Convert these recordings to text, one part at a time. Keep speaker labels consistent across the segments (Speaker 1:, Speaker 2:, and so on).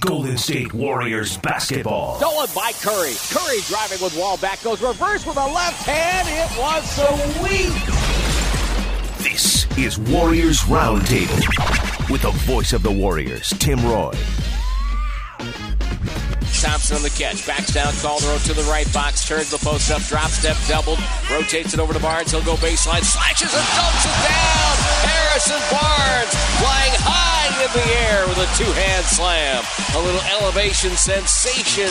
Speaker 1: Golden State Warriors basketball.
Speaker 2: Stolen by Curry. Curry driving with wall back, goes reverse with a left hand. It was sweet.
Speaker 1: This is Warriors Roundtable with the voice of the Warriors, Tim Roye.
Speaker 2: Thompson on the catch. Backs down Calderon to the right box. Turns the post up. Drop step doubled. Rotates it over to Barnes. He'll go baseline. Slashes and dumps it down. Harrison Barnes flying high in the air with a two hand slam. A little elevation sensation.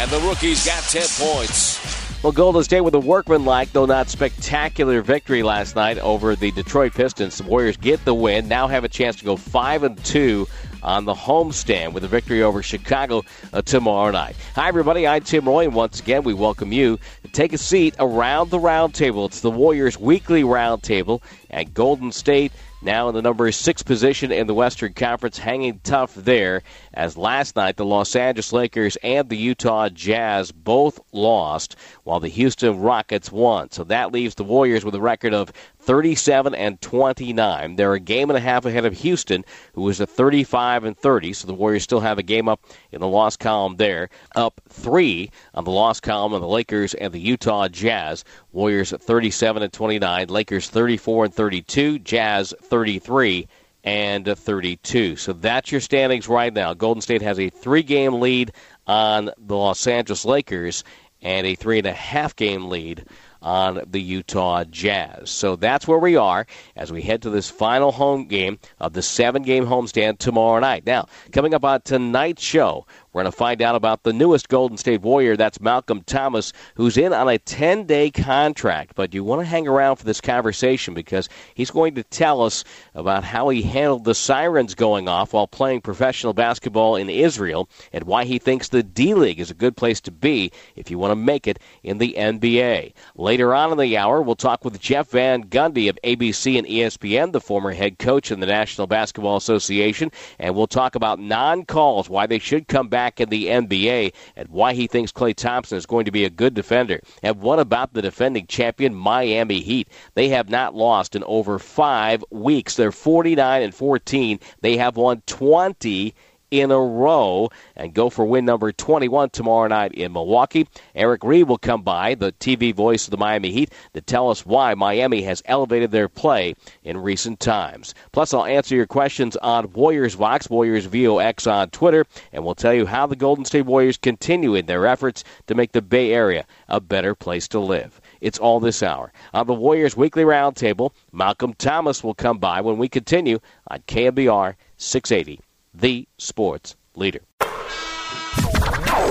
Speaker 2: And the rookies got 10 points.
Speaker 3: Well, Golden State with a workmanlike, though not spectacular victory last night over the Detroit Pistons. The Warriors get the win, now have a chance to go 5 and 2 on the homestand with a victory over Chicago uh, tomorrow night. Hi, everybody. I'm Tim Roye, and once again, we welcome you to take a seat around the roundtable. It's the Warriors' weekly roundtable at Golden State now in the number six position in the Western Conference, hanging tough there. As last night, the Los Angeles Lakers and the Utah Jazz both lost, while the Houston Rockets won. So that leaves the Warriors with a record of 37 and 29. They're a game and a half ahead of Houston, who is at 35 and 30. So the Warriors still have a game up in the loss column there. Up three on the loss column of the Lakers and the Utah Jazz. Warriors at 37 and 29. Lakers 34 and 32. Jazz 33 and 32. So that's your standings right now. Golden State has a three game lead on the Los Angeles Lakers and a three and a half game lead on the Utah Jazz. So that's where we are as we head to this final home game of the seven game homestand tomorrow night. Now, coming up on tonight's show, we're going to find out about the newest Golden State Warrior. That's Malcolm Thomas, who's in on a 10 day contract. But you want to hang around for this conversation because he's going to tell us about how he handled the sirens going off while playing professional basketball in Israel and why he thinks the D League is a good place to be if you want to make it in the NBA. Later on in the hour, we'll talk with Jeff Van Gundy of ABC and ESPN, the former head coach in the National Basketball Association, and we'll talk about non calls, why they should come back back in the NBA and why he thinks Klay Thompson is going to be a good defender. And what about the defending champion Miami Heat? They have not lost in over five weeks. They're 49 and 14. They have won 20 in a row and go for win number 21 tomorrow night in Milwaukee. Eric Reid will come by, the TV voice of the Miami Heat, to tell us why Miami has elevated their play in recent times. Plus, I'll answer your questions on Warriors Vox, Warriors VOX on Twitter, and we'll tell you how the Golden State Warriors continue in their efforts to make the Bay Area a better place to live. It's all this hour. On the Warriors Weekly Roundtable, Malcolm Thomas will come by when we continue on KNBR 680 the sports leader.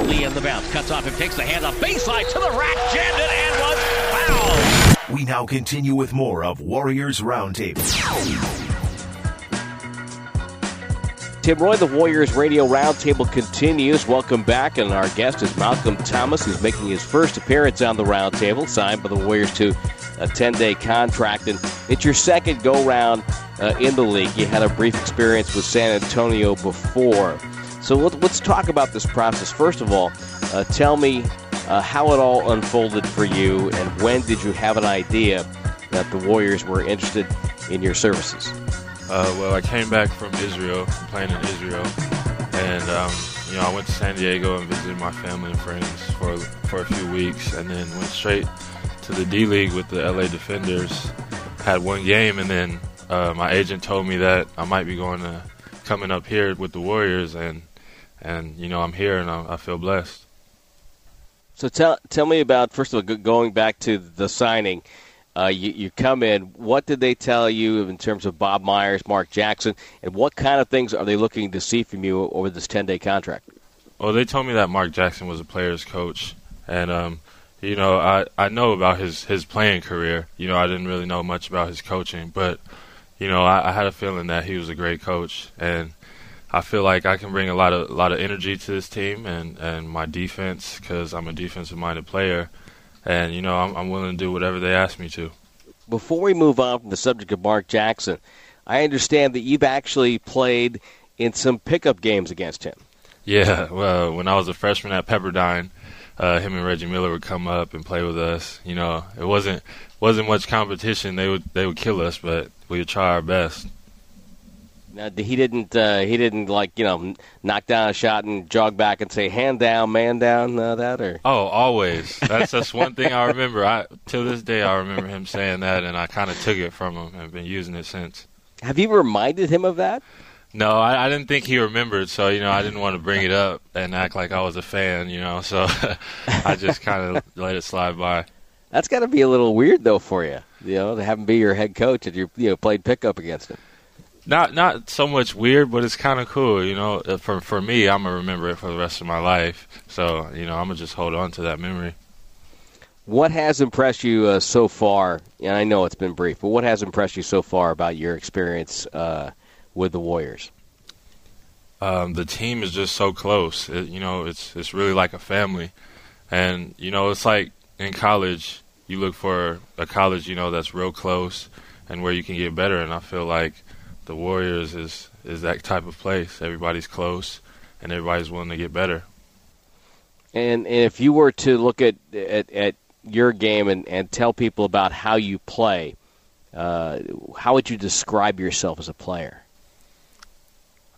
Speaker 2: Lee in the bounce, cuts off and takes the hand off baseline to the rack, jammed it and was fouled.
Speaker 1: We now continue with more of Warriors Roundtable.
Speaker 3: Tim Roye, the Warriors Radio Roundtable continues. Welcome back, and our guest is Malcolm Thomas, who's making his first appearance on the Roundtable, signed by the Warriors to a 10-day contract, and it's your second go-round uh, in the league. You had a brief experience with San Antonio before, so let, us talk about this process. First of all, uh, tell me uh, how it all unfolded for you, and when did you have an idea that the Warriors were interested in your services?
Speaker 4: Uh, well, I came back from Israel, playing in Israel, and um, you know I went to San Diego and visited my family and friends for for a few weeks, and then went straight to the D League with the LA D-Fenders. Had one game, and then uh, my agent told me that I might be going to coming up here with the Warriors, and and you know I'm here and I, I feel blessed.
Speaker 3: So tell tell me about first of all going back to the signing. Uh, you, you come in. What did they tell you in terms of Bob Myers, Mark Jackson, and what kind of things are they looking to see from you over this ten day contract?
Speaker 4: Well, they told me that Mark Jackson was a player's coach, and um, you know I I know about his his playing career. You know I didn't really know much about his coaching, but you know I, I had a feeling that he was a great coach, and I feel like I can bring a lot of a lot of energy to this team and and my defense because I'm a defensive minded player and you know I'm, I'm willing to do whatever they ask me to.
Speaker 3: Before we move on from the subject of Mark Jackson, I understand that you've actually played in some pickup games against him.
Speaker 4: Yeah, well, when I was a freshman at Pepperdine, uh, him and Reggie Miller would come up and play with us. You know, it wasn't wasn't much competition. They would they would kill us, but we would try our best.
Speaker 3: Now, he didn't. Uh, he didn't like you know knock down a shot and jog back and say hand down, man down. Uh, that or
Speaker 4: oh, always. That's that's one thing I remember. I till this day I remember him saying that, and I kind of took it from him and been using it since.
Speaker 3: Have you reminded him of that?
Speaker 4: No, I, I didn't think he remembered, so you know I didn't want to bring it up and act like I was a fan, you know. So I just kind of let it slide by.
Speaker 3: That's got to be a little weird though for you, you know, to have him be your head coach and you you know played pickup against him
Speaker 4: not not so much weird, but it's kind of cool. You know, uh, for for me, I'm gonna remember it for the rest of my life. So you know, I'm gonna just hold on to that memory.
Speaker 3: What has impressed you uh, so far? And I know it's been brief, but what has impressed you so far about your experience uh, with the Warriors?
Speaker 4: Um, the team is just so close. It, you know, it's it's really like a family, and you know, it's like in college. You look for a college, you know, that's real close and where you can get better. And I feel like the Warriors is is that type of place. Everybody's close, and everybody's willing to get better.
Speaker 3: And, and if you were to look at at, at your game and, and tell people about how you play, uh, how would you describe yourself as a player?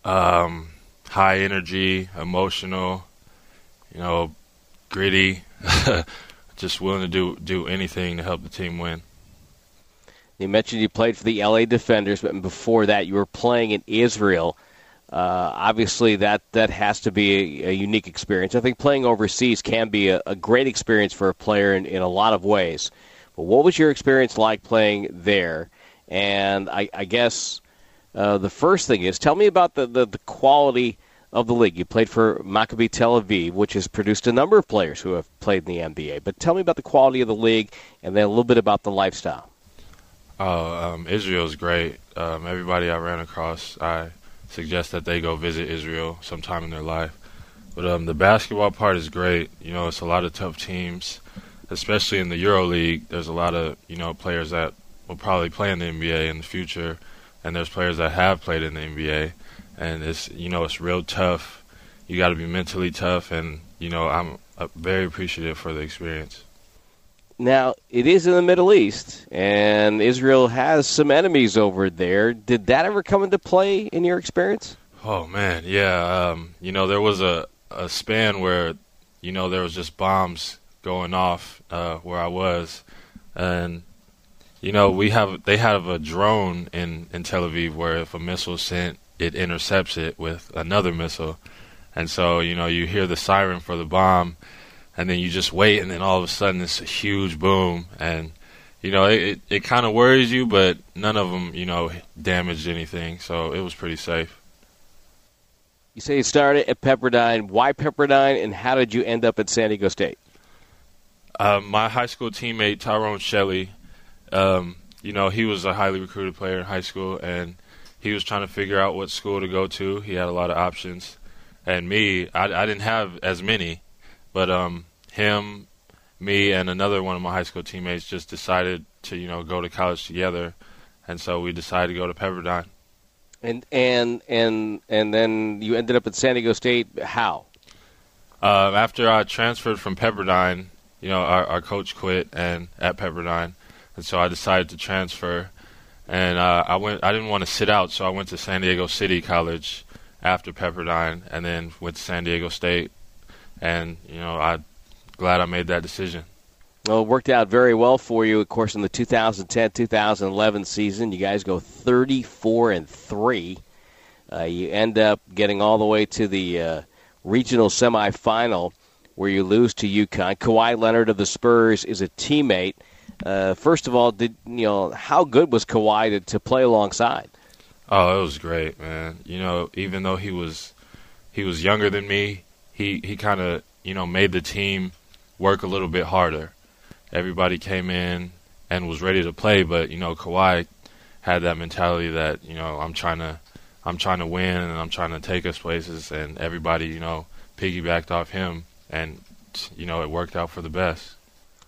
Speaker 4: Um, high energy, emotional, you know, gritty, just willing to do do anything to help the team win.
Speaker 3: You mentioned you played for the LA D-Fenders, but before that, you were playing in Israel. Uh, obviously, that, that has to be a, a, unique experience. I think playing overseas can be a, a great experience for a player in, in, a lot of ways. But what was your experience like playing there? And I, I guess uh, the first thing is tell me about the, the, the quality of the league. You played for Maccabi Tel Aviv, which has produced a number of players who have played in the NBA. But tell me about the quality of the league and then a little bit about the lifestyle.
Speaker 4: Oh, um, Israel's great. Um, everybody I ran across, I suggest that they go visit Israel sometime in their life. But um, the basketball part is great. You know, it's a lot of tough teams, especially in the Euro League. There's a lot of you know players that will probably play in the NBA in the future, and there's players that have played in the NBA, and it's you know it's real tough. You got to be mentally tough, and you know I'm uh, very appreciative for the experience.
Speaker 3: Now, it is in the Middle East, and Israel has some enemies over there. Did that ever come into play in your experience?
Speaker 4: Oh, man, yeah. Um, you know, there was a, a span where, you know, there was just bombs going off uh, where I was. And, you know, we have they have a drone in, in Tel Aviv where if a missile is sent, it intercepts it with another missile. And so, you know, you hear the siren for the bomb – and then you just wait, and then all of a sudden it's a huge boom, and you know it it, it kind of worries you, but none of them you know damaged anything, so it was pretty safe.
Speaker 3: You say you started at Pepperdine. Why Pepperdine, and how did you end up at San Diego State?
Speaker 4: Um, my high school teammate Tyrone Shelley, um, you know, he was a highly recruited player in high school, and he was trying to figure out what school to go to. He had a lot of options, and me, I, I didn't have as many. But um, him, me, and another one of my high school teammates just decided to you know go to college together, and so we decided to go to Pepperdine.
Speaker 3: And and and and then you ended up at San Diego State. How?
Speaker 4: Uh, after I transferred from Pepperdine, you know, our, our coach quit, and at Pepperdine, and so I decided to transfer. And uh, I went. I didn't want to sit out, so I went to San Diego City College after Pepperdine, and then went to San Diego State and you know I'm glad I made that decision.
Speaker 3: Well, it worked out very well for you. Of course, in the 2010-2011 season, you guys go 34 and three. Uh, you end up getting all the way to the uh, regional semifinal, where you lose to UConn. Kawhi Leonard of the Spurs is a teammate. Uh, first of all, did you know how good was Kawhi to, to play alongside?
Speaker 4: Oh, it was great, man. You know, even though he was he was younger than me, he he kind of you know made the team work a little bit harder. Everybody came in and was ready to play, but you know Kawhi had that mentality that you know I'm trying to I'm trying to win and I'm trying to take us places, and everybody you know piggybacked off him, and you know it worked out for the best.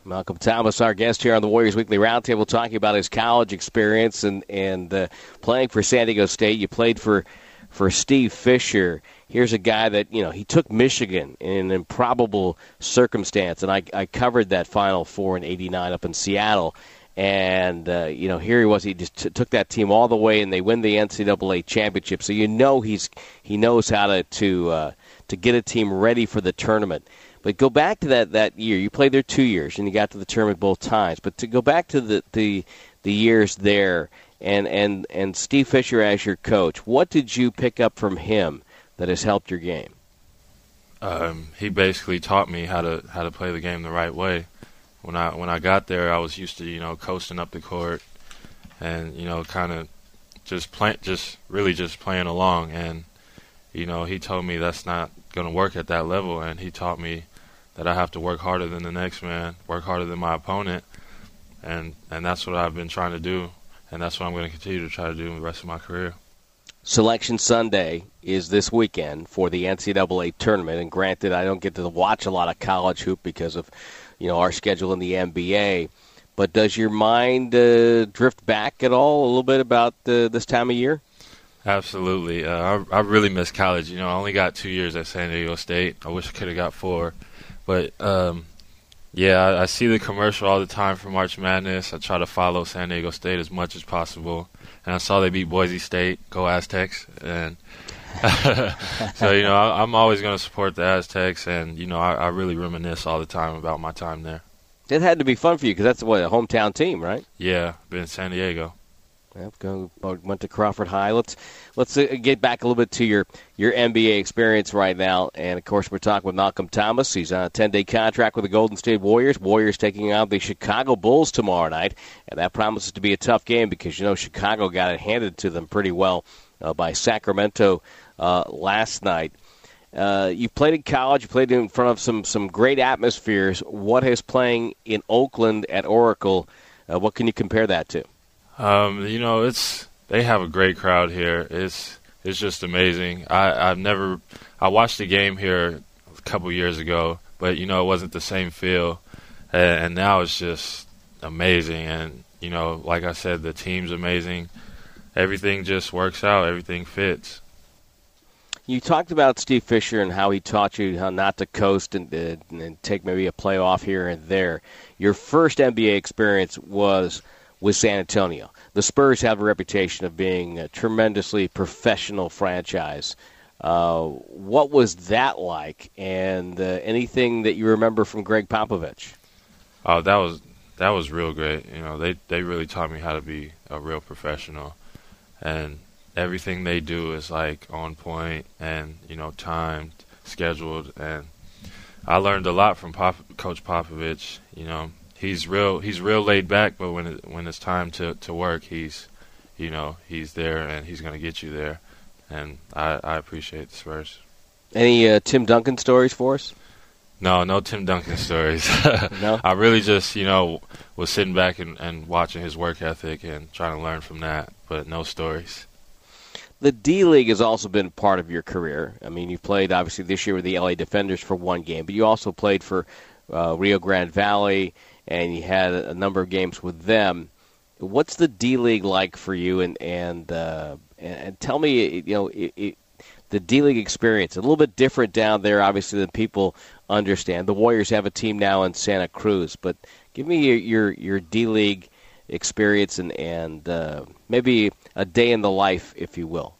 Speaker 3: Malcolm Thomas, our guest here on the Warriors Weekly Roundtable, talking about his college experience and and uh, playing for San Diego State. You played for for Steve Fisher here's a guy that you know he took Michigan in an improbable circumstance, and I, I covered that Final Four in '89 up in Seattle, And uh, you know, here he was. He just t- took that team all the way, and they win the NCAA championship. So you know he's he knows how to to uh, to get a team ready for the tournament. But go back to that that year. You played there two years, and you got to the tournament both times. But to go back to the the, the years there, and and and Steve Fisher as your coach, what did you pick up from him that has helped your game?
Speaker 4: Um, he basically taught me how to how to play the game the right way when I when I got there, I was used to you know coasting up the court, and you know kind of just play, just really just playing along. And you know he told me that's not going to work at that level, and he taught me that I have to work harder than the next man, work harder than my opponent, and and that's what I've been trying to do, and that's what I'm going to continue to try to do the rest of my career.
Speaker 3: Selection Sunday is this weekend for the NCAA tournament, and granted, I don't get to watch a lot of college hoop because of you know our schedule in the NBA. But does your mind uh, drift back at all a little bit about uh, this time of year?
Speaker 4: Absolutely. Uh, I, I really miss college. You know, I only got two years at San Diego State. I wish I could have got four. But um, yeah, I, I see the commercial all the time for March Madness. I try to follow San Diego State as much as possible. And I saw they beat Boise State, go Aztecs, and so you know I, am always going to support the Aztecs, and you know I, I, really reminisce all the time about my time there.
Speaker 3: It had to be fun for you because that's what a hometown team, right?
Speaker 4: Yeah, been in San Diego.
Speaker 3: Yep, go, went to Crawford High. Let's let's uh, get back a little bit to your your NBA experience right now, and of course we're talking with Malcolm Thomas. He's on a 10 day contract with the Golden State Warriors. Warriors taking on the Chicago Bulls tomorrow night, and that promises to be a tough game because you know Chicago got it handed to them pretty well uh, by Sacramento uh, last night. Uh, you played in college. You played in front of some some great atmospheres. What has playing in Oakland at Oracle? Uh, what can you compare that to?
Speaker 4: Um, you know, it's they have a great crowd here. It's it's just amazing. I I've never I watched the game here a couple years ago, but you know it wasn't the same feel, and, and now it's just amazing. And you know, like I said, the team's amazing. Everything just works out. Everything fits.
Speaker 3: You talked about Steve Fisher and how he taught you how not to coast and, uh, and take maybe a playoff here and there. Your first NBA experience was with San Antonio. The Spurs have a reputation of being a tremendously professional franchise. Uh, what was that like, and uh, anything that you remember from Gregg Popovich?
Speaker 4: Oh, that was that was real great. You know, they they really taught me how to be a real professional, and everything they do is like on point and you know timed, scheduled, and I learned a lot from Pop, Coach Popovich. You know, he's real he's real laid back, but when it, when it's time to to work, he's you know he's there and he's going to get you there, and I I appreciate the Spurs.
Speaker 3: Any uh, Tim Duncan stories for us?
Speaker 4: No, no Tim Duncan stories.
Speaker 3: no,
Speaker 4: I really just you know was sitting back and, and watching his work ethic and trying to learn from that, but no stories.
Speaker 3: The D League has also been part of your career. I mean, you played obviously this year with the LA D-Fenders for one game, but you also played for uh, Rio Grande Valley, and you had a number of games with them. What's the D League like for you? And and uh, and tell me, you know, it, it, the D League experience a little bit different down there, obviously, than people understand. The Warriors have a team now in Santa Cruz, but give me your your, your D League experience and and uh, maybe a day in the life, if you will.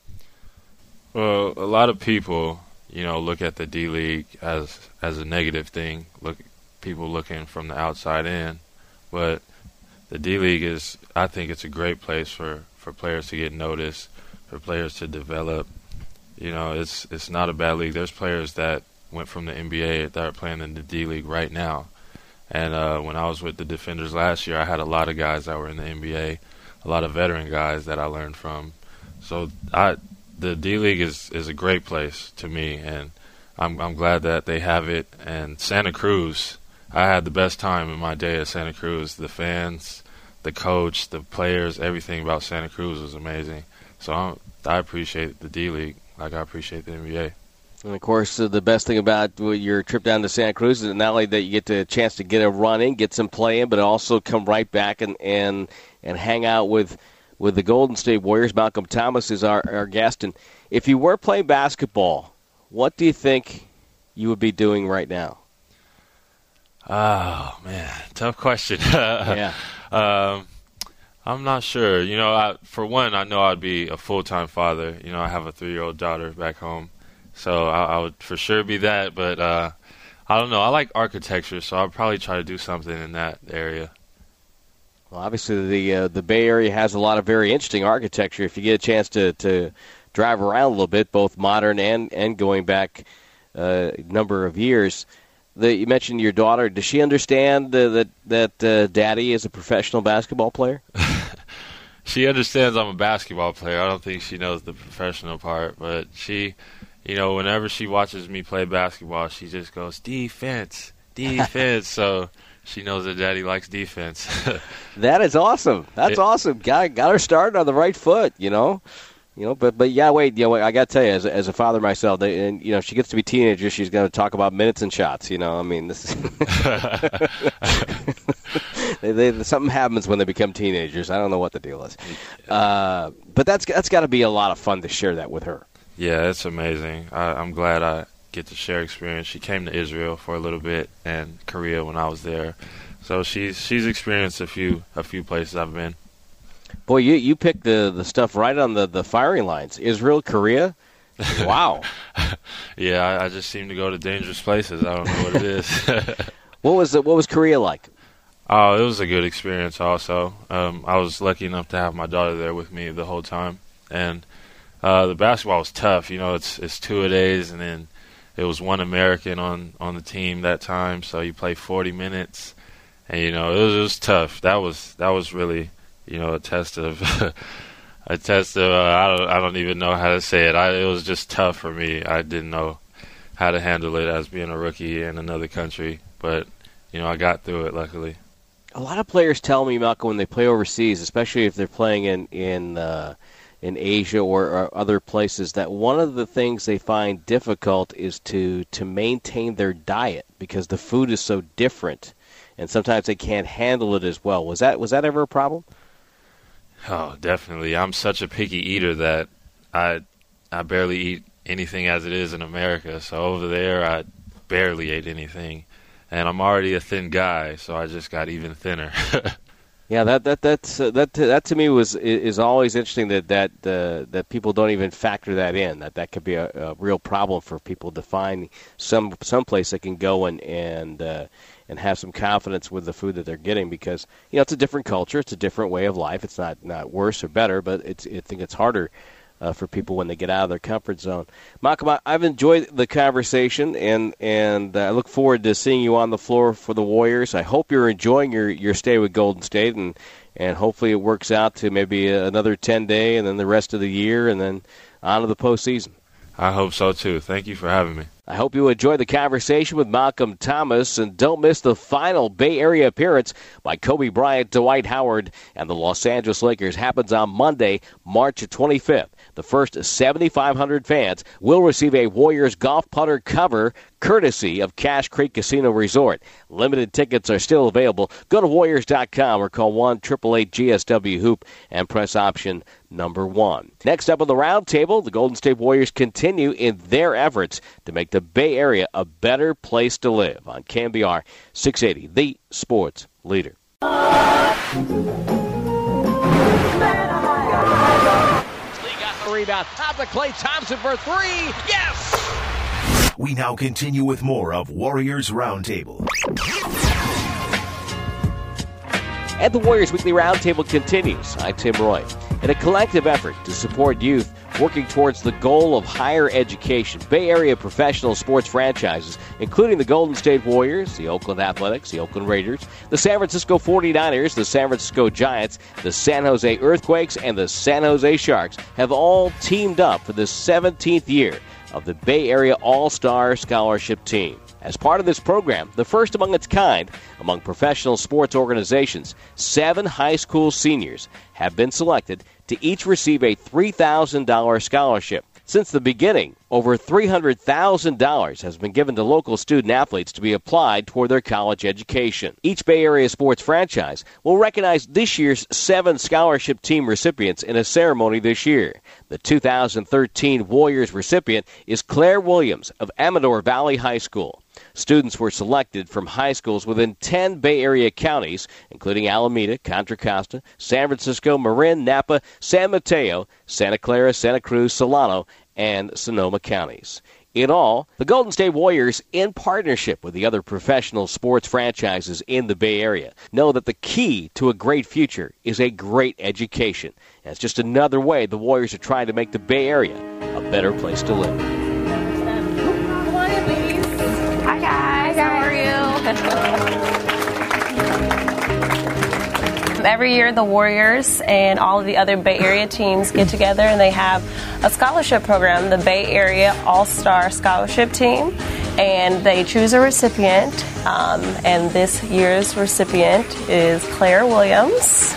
Speaker 4: Well, a lot of people, you know, look at the D League as as a negative thing. Look, people looking from the outside in, but the D League is, I think, it's a great place for for players to get noticed, for players to develop. You know, it's it's not a bad league. There's players that went from the NBA that are playing in the D League right now. And uh, when I was with the D-Fenders last year, I had a lot of guys that were in the NBA, a lot of veteran guys that I learned from. So I, the D League is is a great place to me, and I'm I'm glad that they have it. And Santa Cruz, I had the best time in my day at Santa Cruz. The fans, the coach, the players, everything about Santa Cruz was amazing. So I'm, I appreciate the D League like I appreciate the NBA.
Speaker 3: And of course, uh, the best thing about your trip down to Santa Cruz is not only that you get a chance to get a run in, get some play in, but also come right back and and and hang out with with the Golden State Warriors. Malcolm Thomas is our, our guest, and if you were playing basketball, what do you think you would be doing right now?
Speaker 4: Oh man, tough question.
Speaker 3: yeah.
Speaker 4: um, I'm not sure. You know, I, for one, I know I'd be a full time father. You know, I have a three year old daughter back home, so I, I, would for sure be that. But uh, I don't know. I like architecture, so I'll probably try to do something in that area.
Speaker 3: Well, obviously the uh, the Bay Area has a lot of very interesting architecture. If you get a chance to to drive around a little bit, both modern and and going back a uh, number of years. The, you mentioned your daughter. Does she understand uh, that that uh, Daddy is a professional basketball player?
Speaker 4: she understands I'm a basketball player. I don't think she knows the professional part, but she, you know, whenever she watches me play basketball, she just goes defense, defense. so she knows that Daddy likes defense.
Speaker 3: that is awesome. That's it, awesome. Got got her started on the right foot. You know. You know, but but yeah, wait. You know, I got to tell you, as, as a father myself, they, and you know, she gets to be teenager, she's going to talk about minutes and shots. You know, I mean, this. they, they, something happens when they become teenagers. I don't know what the deal is, uh, but that's that's got to be a lot of fun to share that with her.
Speaker 4: Yeah, it's amazing. I, I'm glad I get to share experience. She came to Israel for a little bit and Korea when I was there, so she's she's experienced a few a few places I've been.
Speaker 3: Boy, you you picked the the stuff right on the the firing lines. Israel, Korea. Wow.
Speaker 4: yeah, I, I, just seem to go to dangerous places. I don't know what it is.
Speaker 3: what was the, what was Korea like?
Speaker 4: Oh, it was a good experience. Also, um, I was lucky enough to have my daughter there with me the whole time, and uh, the basketball was tough. You know, it's it's two a days, and then it was one American on on the team that time, so you play 40 minutes, and you know it was, it was tough. That was that was really you know, a test of a test of uh, I don't I don't even know how to say it. I, it was just tough for me. I didn't know how to handle it as being a rookie in another country, but you know, I got through it luckily.
Speaker 3: A lot of players tell me, Malcolm, when they play overseas, especially if they're playing in in uh, in Asia or, or, other places, that one of the things they find difficult is to to maintain their diet because the food is so different, and sometimes they can't handle it as well. Was that was that ever a problem?
Speaker 4: Oh, definitely. I'm such a picky eater that I I barely eat anything as it is in America. So over there, I barely ate anything, and I'm already a thin guy, so I just got even thinner.
Speaker 3: yeah, that that that's uh, that that to me was is always interesting that that uh, that people don't even factor that in. That that could be a, a real problem for people to find some some place they can go and and uh, and have some confidence with the food that they're getting because you know it's a different culture, it's a different way of life. It's not not worse or better, but it's I think it's harder uh, for people when they get out of their comfort zone. Malcolm, I've enjoyed the conversation, and and I look forward to seeing you on the floor for the Warriors. I hope you're enjoying your your stay with Golden State, and and hopefully it works out to maybe another ten day, and then the rest of the year, and then on to the postseason.
Speaker 4: I hope so too. Thank you for having me.
Speaker 3: I hope you enjoy the conversation with Malcolm Thomas and don't miss the final Bay Area appearance by Kobe Bryant, Dwight Howard, and the Los Angeles Lakers happens on Monday, March 25th. The first 7,500 fans will receive a Warriors golf putter cover courtesy of Cache Creek Casino Resort. Limited tickets are still available. Go to Warriors.com or call 1 888 GSW Hoop and press option number one. Next up on the roundtable, the Golden State Warriors continue in their efforts to make the Bay Area a better place to live on KNBR 680, the sports leader.
Speaker 2: Rebound. Top of Klay Thompson for three. Yes!
Speaker 1: We now continue with more of Warriors Roundtable.
Speaker 3: And the Warriors Weekly Roundtable continues. I'm Tim Roye. In a collective effort to support youth working towards the goal of higher education, Bay Area professional sports franchises, including the Golden State Warriors, the Oakland Athletics, the Oakland Raiders, the San Francisco 49ers, the San Francisco Giants, the San Jose Earthquakes, and the San Jose Sharks, have all teamed up for the 17th year of the Bay Area All Star Scholarship Team. As part of this program, the first among its kind among professional sports organizations, seven high school seniors have been selected to each receive a $3,000 scholarship. Since the beginning, over $300,000 has been given to local student athletes to be applied toward their college education. Each Bay Area sports franchise will recognize this year's seven scholarship team recipients in a ceremony this year. The 2013 Warriors recipient is Claire Williams of Amador Valley High School. Students were selected from high schools within 10 Bay Area counties, including Alameda, Contra Costa, San Francisco, Marin, Napa, San Mateo, Santa Clara, Santa Cruz, Solano, and Sonoma counties. In all, the Golden State Warriors, in partnership with the other professional sports franchises in the Bay Area, know that the key to a great future is a great education. And it's just another way the Warriors are trying to make the Bay Area a better place to live.
Speaker 5: Every year, the Warriors and all of the other Bay Area teams get together and they have a scholarship program, the Bay Area All Star Scholarship Team, and they choose a recipient. Um, and this year's recipient is Claire Williams.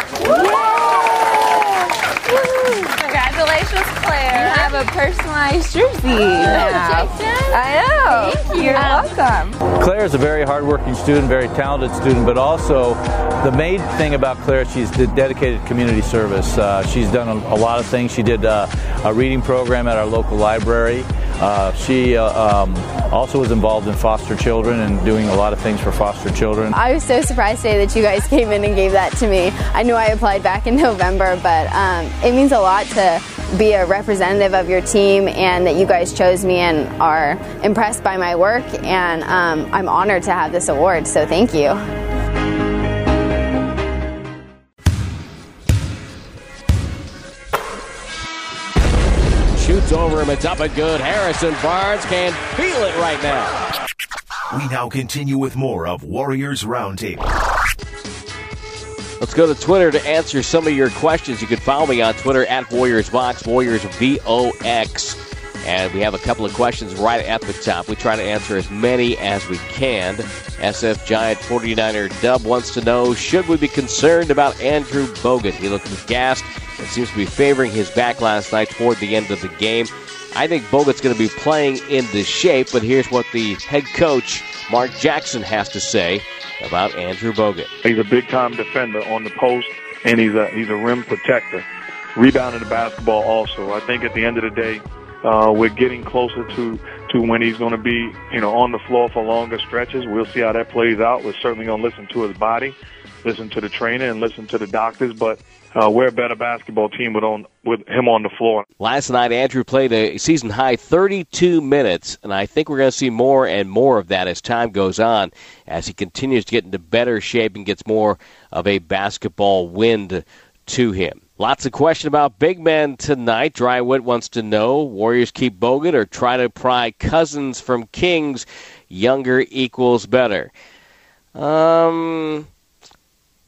Speaker 5: Congratulations, Claire.
Speaker 6: You have a personalized jersey. now. I know.
Speaker 5: Thank you.
Speaker 6: You're welcome.
Speaker 7: Claire is a very hardworking student, very talented student, but also the main thing about Claire, is she's de- dedicated community service. Uh, she's done a, a lot of things. She did uh, a reading program at our local library. Uh, she uh, um, also was involved in foster children and doing a lot of things for foster children.
Speaker 8: I was so surprised today that you guys came in and gave that to me. I knew I applied back in November, but um, it means a lot to be a representative of your team and that you guys chose me and are impressed by my work. And um, I'm honored to have this award, so thank you.
Speaker 3: Shoots over him. It's up and good. Harrison Barnes can feel it right now.
Speaker 1: We now continue with more of Warriors Roundtable.
Speaker 3: Let's go to Twitter to answer some of your questions. You can follow me on Twitter at WarriorsVox, Warriors V O X. And we have a couple of questions right at the top. We try to answer as many as we can. SF Giant 49er Dub wants to know Should we be concerned about Andrew Bogut? He looked gassed seems to be favoring his back last night toward the end of the game. I think Bogut's going to be playing into shape, but here's what the head coach, Mark Jackson, has to say about Andrew Bogut.
Speaker 9: He's a big time defender on the post, and he's a he's a rim protector, rebounding the basketball also. I think at the end of the day, uh, we're getting closer to to when he's going to be you know on the floor for longer stretches. We'll see how that plays out. We're certainly going to listen to his body, listen to the trainer, and listen to the doctors. But uh, we're a better basketball team with on with him on the floor.
Speaker 3: Last night, Andrew played a season high 32 minutes, and I think we're going to see more and more of that as time goes on, as he continues to get into better shape and gets more of a basketball wind to him. Lots of question about big men tonight. Drywood wants to know: Warriors keep Bogut or try to pry Cousins from Kings? Younger equals better. Um,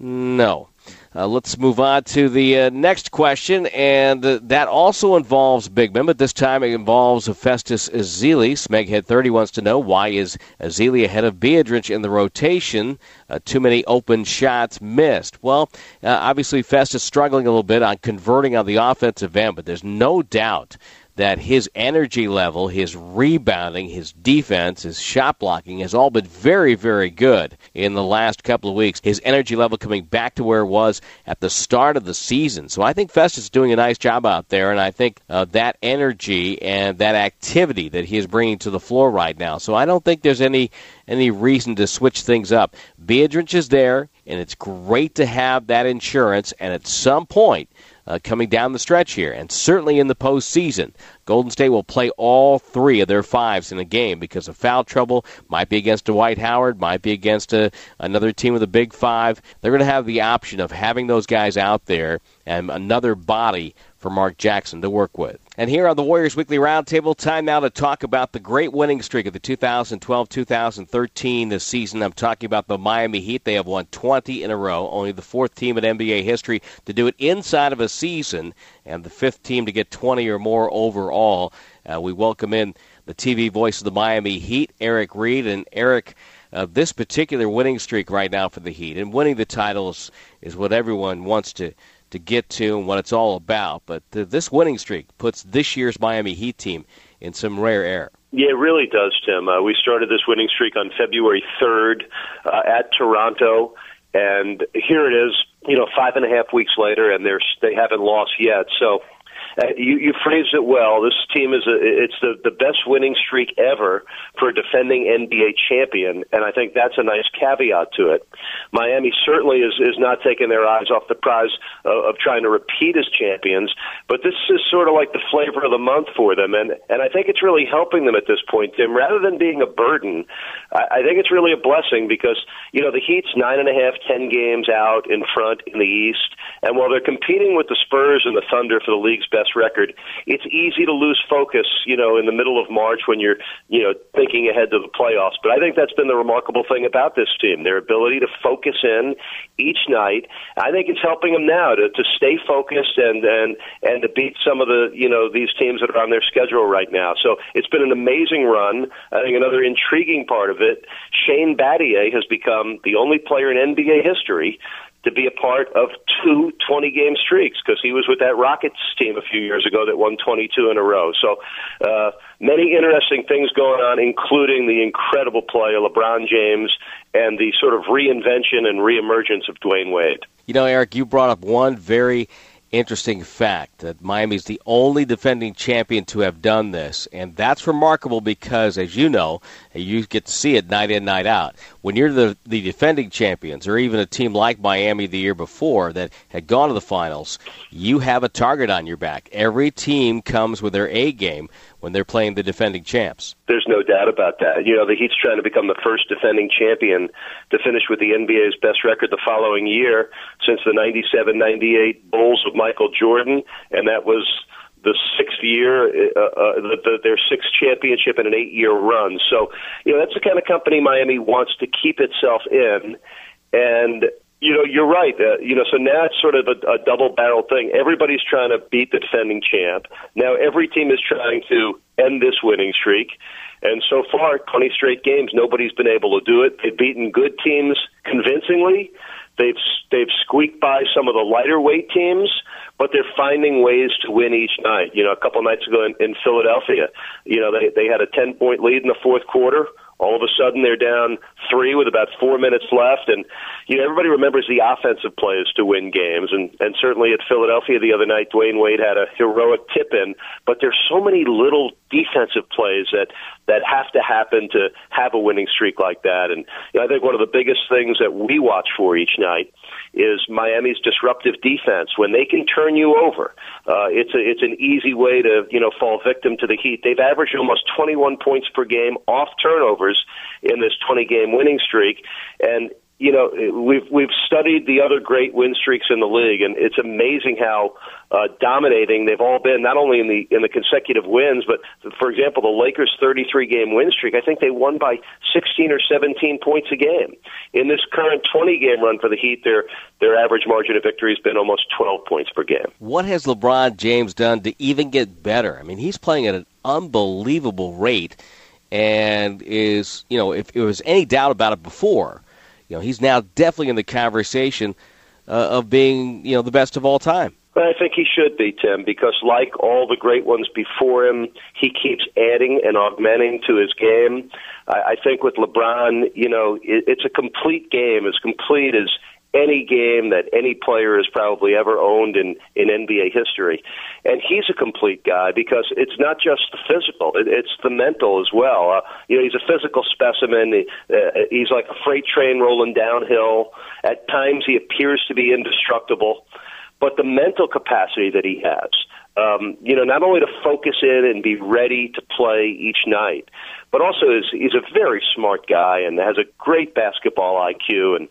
Speaker 3: no. Uh, let's move on to the uh, next question, and uh, that also involves big men, but this time it involves Festus Ezeli. Smeghead 30 wants to know why is Ezeli ahead of Biedrins in the rotation? Uh, too many open shots missed. Well, uh, obviously Festus struggling a little bit on converting on the offensive end, but there's no doubt that his energy level, his rebounding, his defense, his shot blocking has all been very, very good in the last couple of weeks. His energy level coming back to where it was at the start of the season. So I think Festus is doing a nice job out there, and I think uh, that energy and that activity that he is bringing to the floor right now. So I don't think there's any any reason to switch things up. Biedrins is there, and it's great to have that insurance. And at some point, uh, coming down the stretch here, and certainly in the postseason. Golden State will play all three of their fives in a game because of foul trouble. Might be against Dwight Howard, might be against a, another team with a big five. They're going to have the option of having those guys out there and another body for Mark Jackson to work with. And here on the Warriors Weekly Roundtable, time now to talk about the great winning streak of the 2012 2013 this season. I'm talking about the Miami Heat. They have won 20 in a row, only the fourth team in NBA history to do it inside of a season, and the fifth team to get 20 or more overall. Uh, we welcome in the TV voice of the Miami Heat, Eric Reid. And Eric, uh, this particular winning streak right now for the Heat, and winning the titles is what everyone wants to to get to and what it's all about. But th- this winning streak puts this year's Miami Heat team in some rare air.
Speaker 10: Yeah, it really does, Tim. Uh, we started this winning streak on February 3rd uh, at Toronto, and here it is, you know, five and a half weeks later, and they're, they haven't lost yet. So uh, you, you phrased it well. This team is a, it's the the best winning streak ever for a defending NBA champion, and I think that's a nice caveat to it. Miami certainly is is not taking their eyes off the prize of, of trying to repeat as champions, but this is sort of like the flavor of the month for them, and and I think it's really helping them at this point, Tim. Rather than being a burden, I, I think it's really a blessing because you know the Heat's nine and a half, ten games out in front in the East, and while they're competing with the Spurs and the Thunder for the league's best record, it's easy to lose focus, you know, in the middle of March when you're you know thinking ahead to the playoffs. But I think that's been the remarkable thing about this team: their ability to focus in each night. I think it's helping them now to to stay focused and and and to beat some of the you know these teams that are on their schedule right now. So it's been an amazing run. I think another intriguing part of it, Shane Battier has become the only player in NBA history to be a part of two 20 game streaks because he was with that Rockets team a few years ago that won 22 in a row. So, uh, many interesting things going on, including the incredible play of LeBron James and the sort of reinvention and reemergence of Dwyane Wade.
Speaker 3: You know, Eric, you brought up one very interesting fact that Miami is the only defending champion to have done this, and that's remarkable because, as you know, you get to see it night in, night out. When you're the the defending champions, or even a team like Miami the year before that had gone to the finals, you have a target on your back. Every team comes with their A game when they're playing the defending champs.
Speaker 10: There's no doubt about that. You know, the Heat's trying to become the first defending champion to finish with the NBA's best record the following year since the 97-98 Bulls of Michael Jordan, and that was the sixth year, uh, uh, the, the, their sixth championship in an eight-year run. So, you know, that's the kind of company Miami wants to keep itself in, and you know, you're right. Uh, you know, so now it's sort of a, a double barrel thing. Everybody's trying to beat the defending champ. Now every team is trying to end this winning streak. And so far, 20 straight games, nobody's been able to do it. They've beaten good teams convincingly. They've they've squeaked by some of the lighter weight teams, but they're finding ways to win each night. You know, a couple nights ago in, in Philadelphia, you know, they they had a 10 point lead in the fourth quarter all of a sudden, they're down three with about four minutes left, and you know everybody remembers the offensive plays to win games, and and certainly at Philadelphia the other night, Dwyane Wade had a heroic tip in. But there's so many little defensive plays that that have to happen to have a winning streak like that. And you know, I think one of the biggest things that we watch for each night is Miami's disruptive defense. When they can turn you over, uh, it's a, it's an easy way to you know fall victim to the Heat. They've averaged almost 21 points per game off turnovers in this 20 game winning streak, and you know, we've we've studied the other great win streaks in the league, and it's amazing how uh, dominating they've all been. Not only in the in the consecutive wins, but for example, the Lakers' 33 game win streak. I think they won by 16 or 17 points a game. In this current 20 game run for the Heat, their their average margin of victory has been almost 12 points per game.
Speaker 3: What has LeBron James done to even get better? I mean, he's playing at an unbelievable rate, and is you know, if there was any doubt about it before you know, he's now definitely in the conversation uh, of being, you know, the best of all time.
Speaker 10: I think he should be, Tim, because like all the great ones before him, he keeps adding and augmenting to his game. I, I think with LeBron, you know, it, it's a complete game, as complete as any game that any player has probably ever owned in in NBA history. And he's a complete guy because it's not just the physical; it, it's the mental as well. Uh, you know, he's a physical specimen. He, uh, he's like a freight train rolling downhill. At times, he appears to be indestructible, but the mental capacity that he has. Um, you know, not only to focus in and be ready to play each night, but also is he's a very smart guy and has a great basketball IQ and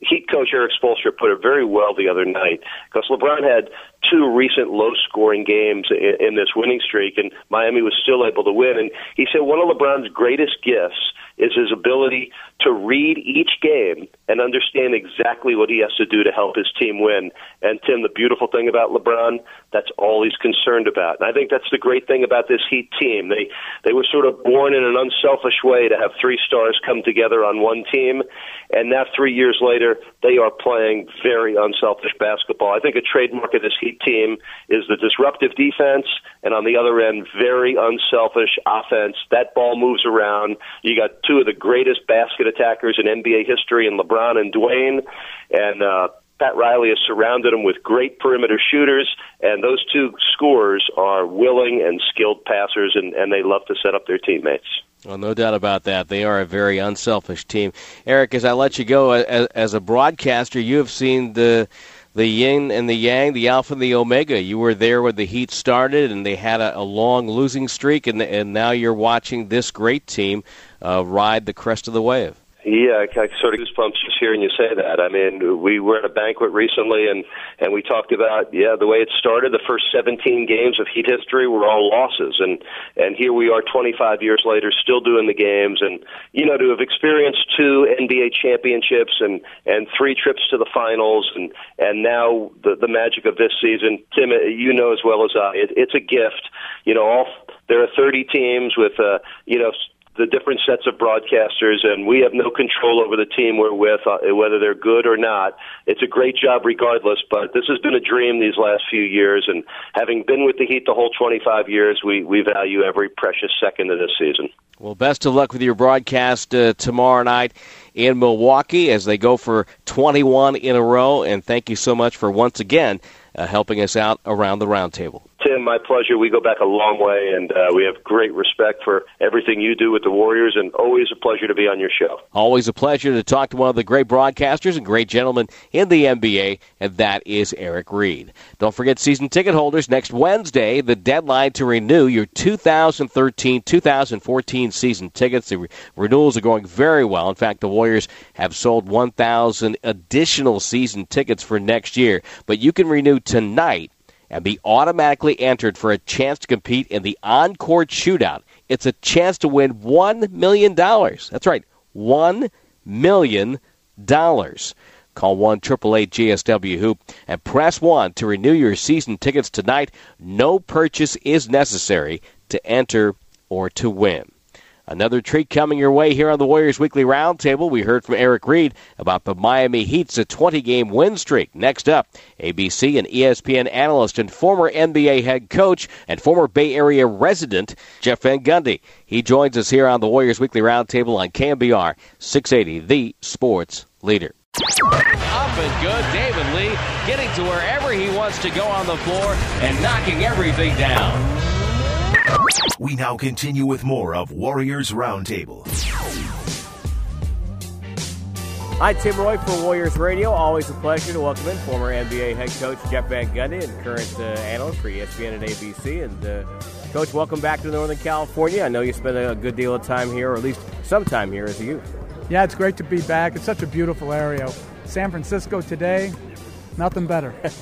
Speaker 10: Heat coach Erik Spoelstra put it very well the other night because LeBron had two recent low-scoring games in, in this winning streak, and Miami was still able to win. And he said one of LeBron's greatest gifts is his ability to read each game and understand exactly what he has to do to help his team win. And Tim, the beautiful thing about LeBron, that's all he's concerned about. And I think that's the great thing about this Heat team. They they were sort of born in an unselfish way to have three stars come together on one team, and now three years later, they are playing very unselfish basketball. I think a trademark of this Heat team is the disruptive defense, and on the other end, very unselfish offense. That ball moves around. You got two of the greatest basket attackers in NBA history, in LeBron and Dwyane, and uh, Pat Riley has surrounded them with great perimeter shooters, and those two scores are willing and skilled passers, and, and they love to set up their teammates.
Speaker 3: Well, no doubt about that. They are a very unselfish team. Eric, as I let you go, as, as a broadcaster, you have seen the the yin and the yang, the alpha and the omega. You were there when the Heat started, and they had a, a long losing streak, and, and now you're watching this great team uh, ride the crest of the wave.
Speaker 10: Yeah, I sort of goosebumps just hearing you say that. I mean, we were at a banquet recently, and and we talked about yeah the way it started. The first 17 games of Heat history were all losses, and and here we are 25 years later, still doing the games, and you know to have experienced two NBA championships and and three trips to the finals, and and now the the magic of this season. Tim, you know as well as I, it, it's a gift. You know, all there are 30 teams with uh, you know the different sets of broadcasters, and we have no control over the team we're with, uh, whether they're good or not. It's a great job regardless, but this has been a dream these last few years, and having been with the Heat the whole 25 years, we, we value every precious second of this season.
Speaker 3: Well, best of luck with your broadcast uh, tomorrow night in Milwaukee as they go for 21 in a row, and thank you so much for once again uh, helping us out around the roundtable.
Speaker 10: Tim, my pleasure. We go back a long way, and uh, we have great respect for everything you do with the Warriors, and always a pleasure to be on your show.
Speaker 3: Always a pleasure to talk to one of the great broadcasters and great gentlemen in the NBA, and that is Eric Reid. Don't forget, season ticket holders, next Wednesday, the deadline to renew your 2013 2014 season tickets. The re- renewals are going very well. In fact, the Warriors have sold 1,000 additional season tickets for next year, but you can renew tonight and be automatically entered for a chance to compete in the on-court shootout. It's a chance to win $1 million. That's right, $1 million. Call 1 GSW Hoop and press 1 to renew your season tickets tonight. No purchase is necessary to enter or to win. Another treat coming your way here on the Warriors Weekly Roundtable. We heard from Eric Reid about the Miami Heat's 20 game win streak. Next up, ABC and ESPN analyst and former NBA head coach and former Bay Area resident, Jeff Van Gundy. He joins us here on the Warriors Weekly Roundtable on KNBR 680, the sports leader.
Speaker 2: Up and good. David Lee getting to wherever he wants to go on the floor and knocking everything down.
Speaker 1: We now continue with more of Warriors Roundtable.
Speaker 11: Hi, Tim Roye for Warriors Radio. Always a pleasure to welcome in former NBA head coach Jeff Van Gundy and current uh, analyst for ESPN and ABC. And uh, coach, welcome back to Northern California. I know you spent a good deal of time here, or at least some time here as a youth.
Speaker 12: Yeah, it's great to be back. It's such a beautiful area. San Francisco today, nothing better.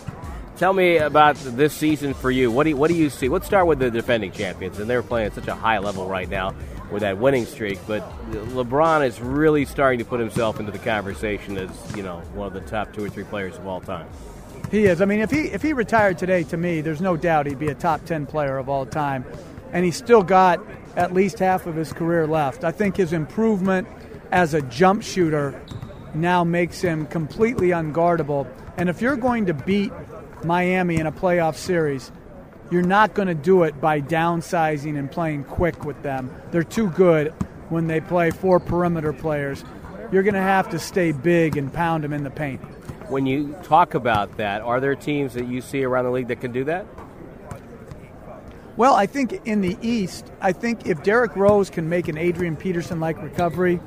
Speaker 11: Tell me about this season for you. What do you, what do you see? Let's start with the defending champions, and they're playing at such a high level right now with that winning streak. But LeBron is really starting to put himself into the conversation as you know one of the top two or three players of all time.
Speaker 12: He is. I mean, if he if he retired today, to me, there's no doubt he'd be a top ten player of all time, and he's still got at least half of his career left. I think his improvement as a jump shooter now makes him completely unguardable. And if you're going to beat Miami in a playoff series, you're not going to do it by downsizing and playing quick with them. They're too good when they play four perimeter players. You're going to have to stay big and pound them in the paint.
Speaker 11: When you talk about that, are there teams that you see around the league that can do that?
Speaker 12: Well, I think in the East, I think if Derrick Rose can make an Adrian Peterson like recovery,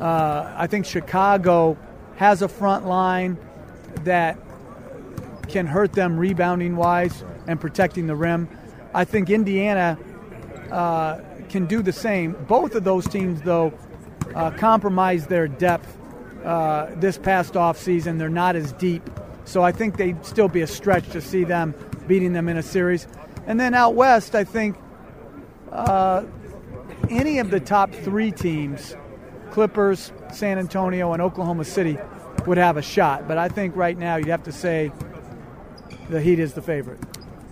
Speaker 12: uh, I think Chicago has a front line that can hurt them rebounding wise and protecting the rim. I think Indiana uh, can do the same. Both of those teams, though, uh, compromise their depth uh, this past off season. They're not as deep, so I think they'd still be a stretch to see them beating them in a series. And then out west, I think uh, any of the top three teams, Clippers, San Antonio, and Oklahoma City, would have a shot. But I think right now you'd have to say the Heat is the favorite.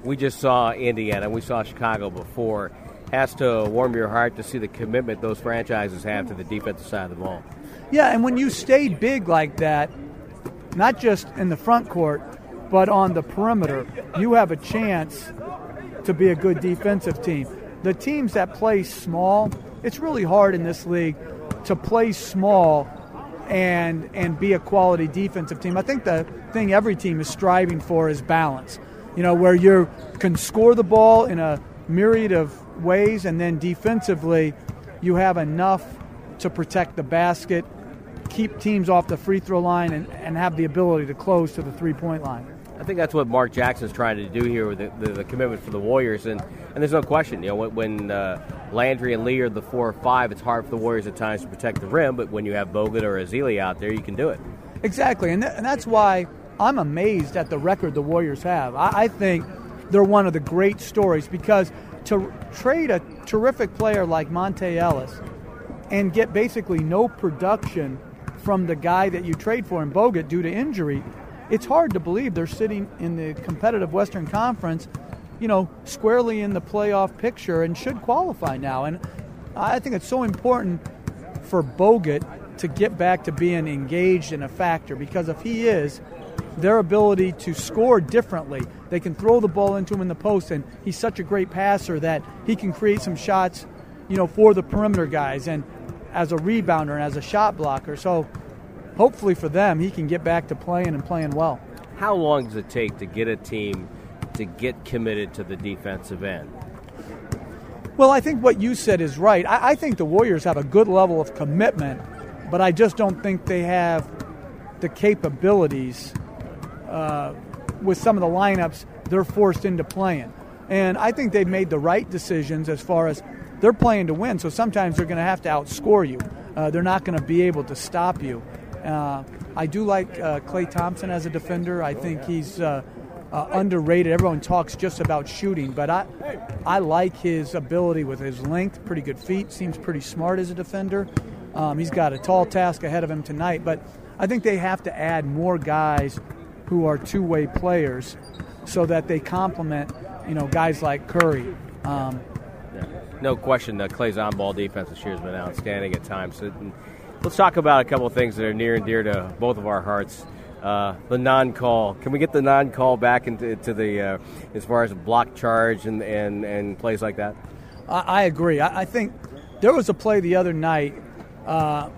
Speaker 11: We just saw Indiana. We saw Chicago before. Has to warm your heart to see the commitment those franchises have to the defensive side of the ball.
Speaker 12: Yeah, and when you stay big like that, not just in the front court, but on the perimeter, you have a chance to be a good defensive team. The teams that play small, it's really hard in this league to play small and and be a quality defensive team. I think the thing every team is striving for is balance. You know, where you can score the ball in a myriad of ways, and then defensively, you have enough to protect the basket, keep teams off the free throw line, and, and have the ability to close to the three point line.
Speaker 3: I think that's what Mark Jackson's trying to do here with the, the, the commitment for the Warriors, and, and there's no question. You know, when, when uh, Landry and Lee are the four or five, it's hard for the Warriors at times to protect the rim. But when you have Bogut or Ezeli out there, you can do it.
Speaker 12: Exactly, and, th- and that's why I'm amazed at the record the Warriors have. I, I think they're one of the great stories because to trade a terrific player like Monta Ellis and get basically no production from the guy that you trade for in Bogut due to injury, it's hard to believe they're sitting in the competitive Western Conference, you know, squarely in the playoff picture and should qualify now. And I think it's so important for Bogut to get back to being engaged in a factor because if he is, their ability to score differently. They can throw the ball into him in the post, and he's such a great passer that he can create some shots, you know, for the perimeter guys and as a rebounder and as a shot blocker. So hopefully for them, he can get back to playing and playing well.
Speaker 3: How long does it take to get a team to get committed to the defensive end?
Speaker 12: Well, I think what you said is right. I, I think the Warriors have a good level of commitment, but I just don't think they have the capabilities uh, with some of the lineups they're forced into playing. And I think they've made the right decisions as far as they're playing to win, so sometimes they're going to have to outscore you. Uh, they're not going to be able to stop you. Uh, I do like uh, Klay Thompson as a defender. I think he's uh, uh, underrated. Everyone talks just about shooting, but I, I like his ability with his length, pretty good feet, seems pretty smart as a defender. Um, he's got a tall task ahead of him tonight, but I think they have to add more guys who are two-way players so that they complement, you know, guys like Curry. Um,
Speaker 3: no question, uh, Klay's on-ball defense this year has been outstanding at times. So, let's talk about a couple of things that are near and dear to both of our hearts. Uh, the non-call. Can we get the non-call back into, the uh, as far as block charge and, and, and plays like that?
Speaker 12: I, I agree. I, I, think there was a play the other night uh,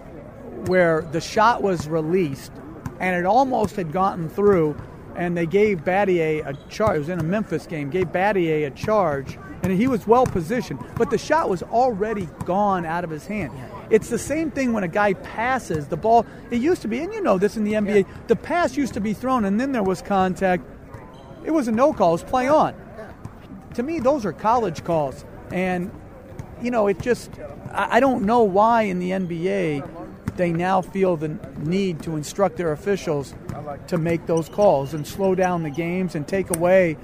Speaker 12: where the shot was released and it almost had gotten through, and they gave Battier a charge. It was in a Memphis game. Gave Battier a charge, and he was well positioned, but the shot was already gone out of his hand. It's the same thing when a guy passes the ball. It used to be, and you know this in the NBA, yeah. the pass used to be thrown, and then there was contact. It was a no call. It was play on. To me, those are college calls, and you know, it just. I don't know why in the NBA they now feel the need to instruct their officials to make those calls and slow down the games and take away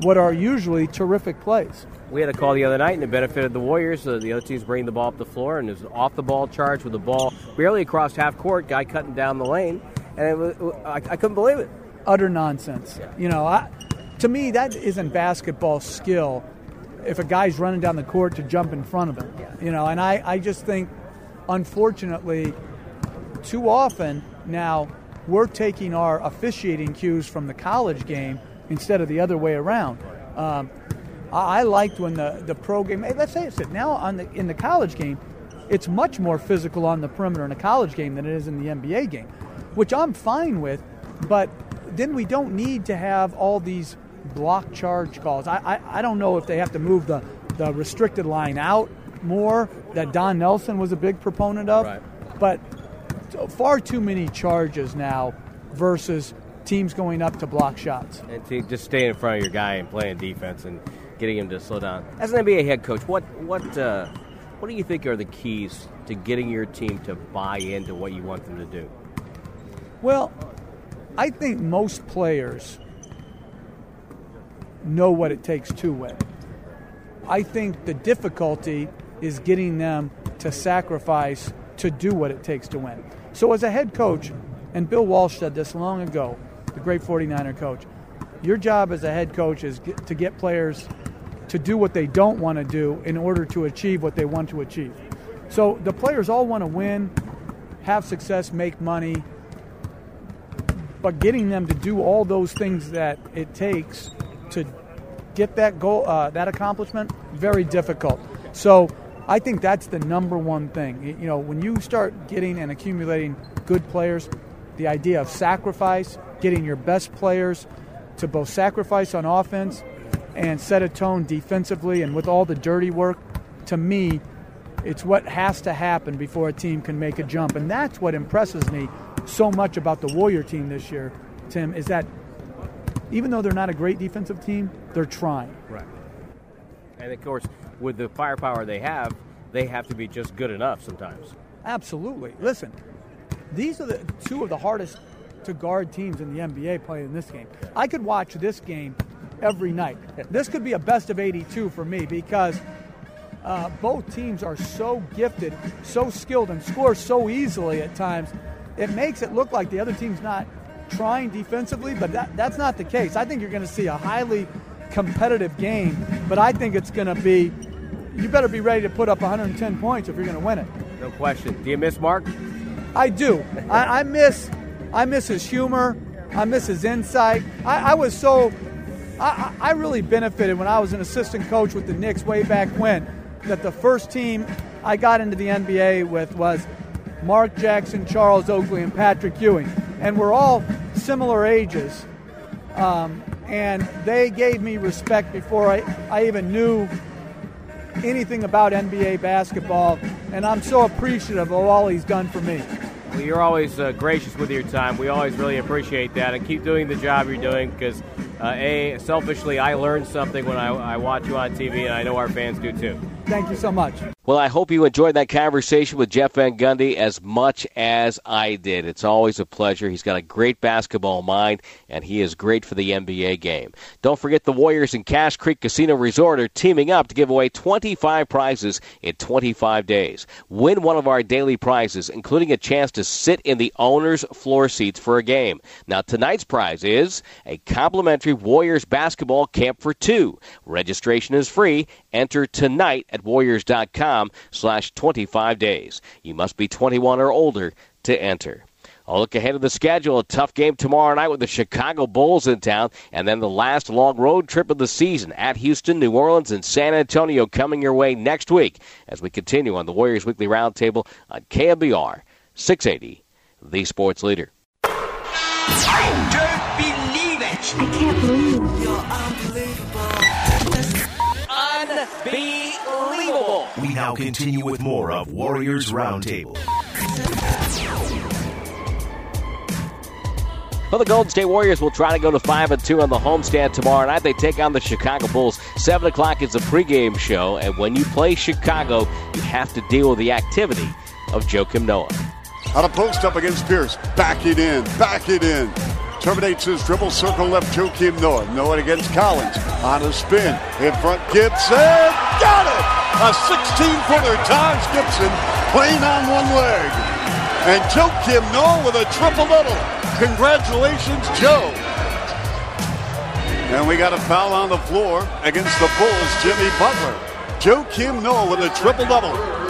Speaker 12: what are usually terrific plays.
Speaker 3: We had a call the other night, and it benefited the Warriors. Uh, the other team's bringing the ball up the floor, and it was off the ball charge with the ball barely across half court. Guy cutting down the lane, and it was, I, I couldn't believe it.
Speaker 12: Utter nonsense. Yeah. You know, I, to me, that isn't basketball skill. If a guy's running down the court to jump in front of him, yeah. you know, and I, I just think unfortunately, too often now we're taking our officiating cues from the college game instead of the other way around. Um, I, I, liked when the, the pro game, hey, let's say it's it, now on the, in the college game, it's much more physical on the perimeter in a college game than it is in the NBA game, which I'm fine with, but then we don't need to have all these block charge calls. I, I, I don't know if they have to move the, the restricted line out more that Don Nelson was a big proponent of. Right. But far too many charges now versus teams going up to block shots.
Speaker 3: And to just staying in front of your guy and playing defense and getting him to slow down. As an NBA head coach, what what uh, what do you think are the keys to getting your team to buy into what you want them to do?
Speaker 12: Well, I think most players know what it takes to win. I think the difficulty is getting them to sacrifice to do what it takes to win. So, as a head coach, and Bill Walsh said this long ago, the great 49er coach, your job as a head coach is to get players to do what they don't want to do in order to achieve what they want to achieve. So, the players all want to win, have success, make money, but getting them to do all those things that it takes to get that goal, uh, that accomplishment, very difficult. So, I think that's the number one thing. You know, when you start getting and accumulating good players, the idea of sacrifice, getting your best players to both sacrifice on offense and set a tone defensively and with all the dirty work, to me, it's what has to happen before a team can make a jump. And that's what impresses me so much about the Warrior team this year, Tim, is that even though they're not a great defensive team, they're trying.
Speaker 11: Right. And of course, with the firepower they have, they have to be just good enough sometimes.
Speaker 12: Absolutely. Listen, these are the two of the hardest to guard teams in the NBA play in this game. I could watch this game every night. This could be a best of 82 for me because uh, both teams are so gifted, so skilled, and score so easily at times. It makes it look like the other team's not trying defensively, but that, that's not the case. I think you're going to see a highly competitive game, but I think it's going to be you better be ready to put up 110 points if you're going to win it.
Speaker 11: No question. Do you miss Mark?
Speaker 12: I do. I, I miss I miss his humor. I miss his insight. I, I was so I, I really benefited when I was an assistant coach with the Knicks way back when. That the first team I got into the NBA with was Mark Jackson, Charles Oakley, and Patrick Ewing, and we're all similar ages. Um, and they gave me respect before I, I even knew anything about NBA basketball, and I'm so appreciative of all he's done for me.
Speaker 11: Well, you're always uh, gracious with your time. We always really appreciate that, and keep doing the job you're doing because, uh, a selfishly, I learned something when I, I watch you on TV, and I know our fans do too.
Speaker 12: Thank you so much.
Speaker 3: Well, I hope you enjoyed that conversation with Jeff Van Gundy as much as I did. It's always a pleasure. He's got a great basketball mind, and he is great for the NBA game. Don't forget the Warriors and Cache Creek Casino Resort are teaming up to give away 25 prizes in 25 days. Win one of our daily prizes, including a chance to sit in the owner's floor seats for a game. Now, tonight's prize is a complimentary Warriors basketball camp for two. Registration is free. Enter tonight at warriors.com slash 25 days. You must be 21 or older to enter. I'll look ahead of the schedule. A tough game tomorrow night with the Chicago Bulls in town, and then the last long road trip of the season at Houston, New Orleans, and San Antonio coming your way next week as we continue on the Warriors Weekly Roundtable on KNBR 680, the sports leader.
Speaker 13: I don't believe it!
Speaker 6: I can't believe
Speaker 13: You're
Speaker 1: We now continue with more of Warriors Roundtable.
Speaker 3: Well, the Golden State Warriors will try to go to five and two on the homestand tomorrow night. They take on the Chicago Bulls. Seven o'clock is a pregame show, and when you play Chicago, you have to deal with the activity of Joakim Noah.
Speaker 14: On a post up against Pierce. Back it in. Back it in. Terminates his dribble circle left Joakim Noah. Noah against Collins. On a spin. In front Gibson. Got it! A 16 footer. Taj Gibson playing on one leg. And Joe Kim Noah with a triple double. Congratulations, Joe. And we got a foul on the floor against the Bulls, Jimmy Butler. Joakim Noah with a triple double.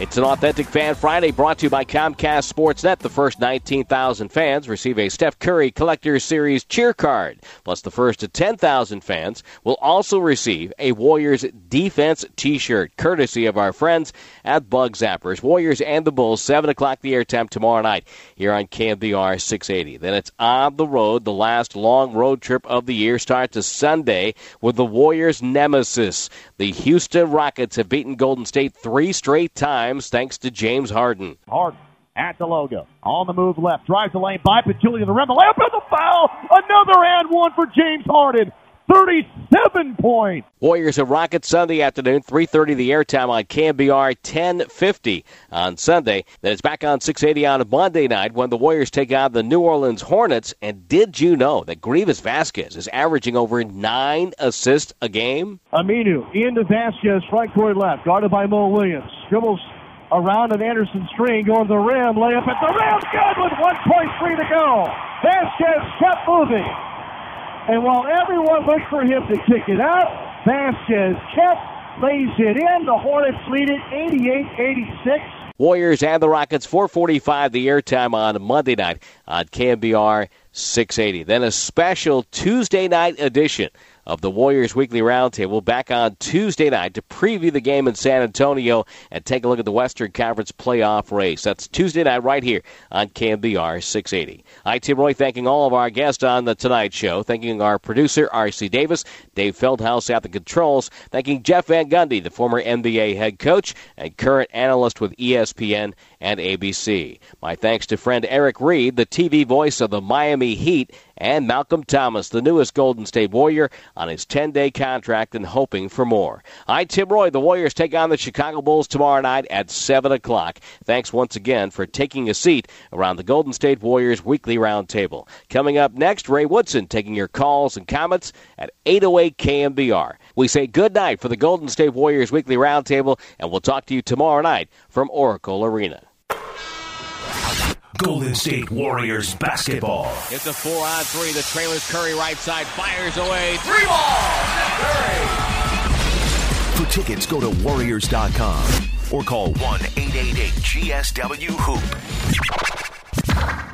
Speaker 3: It's an authentic Fan Friday brought to you by Comcast Sportsnet. The first 19,000 fans receive a Steph Curry Collector's Series cheer card. Plus, the first to 10,000 fans will also receive a Warriors defense t-shirt, courtesy of our friends at Bug Zappers. Warriors and the Bulls, 7 o'clock the airtime tomorrow night here on KNBR 680. Then it's on the road. The last long road trip of the year starts Sunday with the Warriors' nemesis. The Houston Rockets have beaten Golden State three straight times thanks to James Harden.
Speaker 15: Harden at the logo. On the move left. Drives the lane by Pachulia to the rim. The layup and the foul. Another and one for James Harden. 37 points.
Speaker 3: Warriors and Rockets Sunday afternoon, 3.30 the airtime on KNBR, 10.50 on Sunday. Then it's back on 680 on Monday night when the Warriors take on the New Orleans Hornets. And did you know that Greivis Vasquez is averaging over nine assists a game?
Speaker 15: Aminu into Vasquez, right court left, guarded by Mo Williams. Dribbles around an Anderson screen, going to the rim, layup at the rim, good with 1.3 to go. Vasquez kept moving. And while everyone looked for him to kick it out, Vasquez kept, lays it in. The Hornets lead it 88-86.
Speaker 3: Warriors and the Rockets, 445 the airtime on Monday night on KNBR 680. Then a special Tuesday night edition of the Warriors Weekly Roundtable back on Tuesday night to preview the game in San Antonio and take a look at the Western Conference playoff race. That's Tuesday night right here on KNBR 680. I, Tim Roye, thanking all of our guests on the Tonight Show, thanking our producer, R.C. Davis, Dave Feldhouse at the controls, thanking Jeff Van Gundy, the former NBA head coach and current analyst with ESPN and ABC. My thanks to friend Eric Reid, the TV voice of the Miami Heat, and Malcolm Thomas, the newest Golden State Warrior, on his 10 day contract and hoping for more. I'm Tim Roye. The Warriors take on the Chicago Bulls tomorrow night at 7 o'clock. Thanks once again for taking a seat around the Golden State Warriors Weekly Roundtable. Coming up next, Ray Woodson taking your calls and comments at 808 KNBR. We say good night for the Golden State Warriors Weekly Roundtable, and we'll talk to you tomorrow night from Oracle Arena.
Speaker 1: Golden State Warriors basketball.
Speaker 2: It's a four on three. The trailer's Curry right side fires away. Three ball.
Speaker 1: For tickets, go to Warriors.com or call 1 888 GSW Hoop.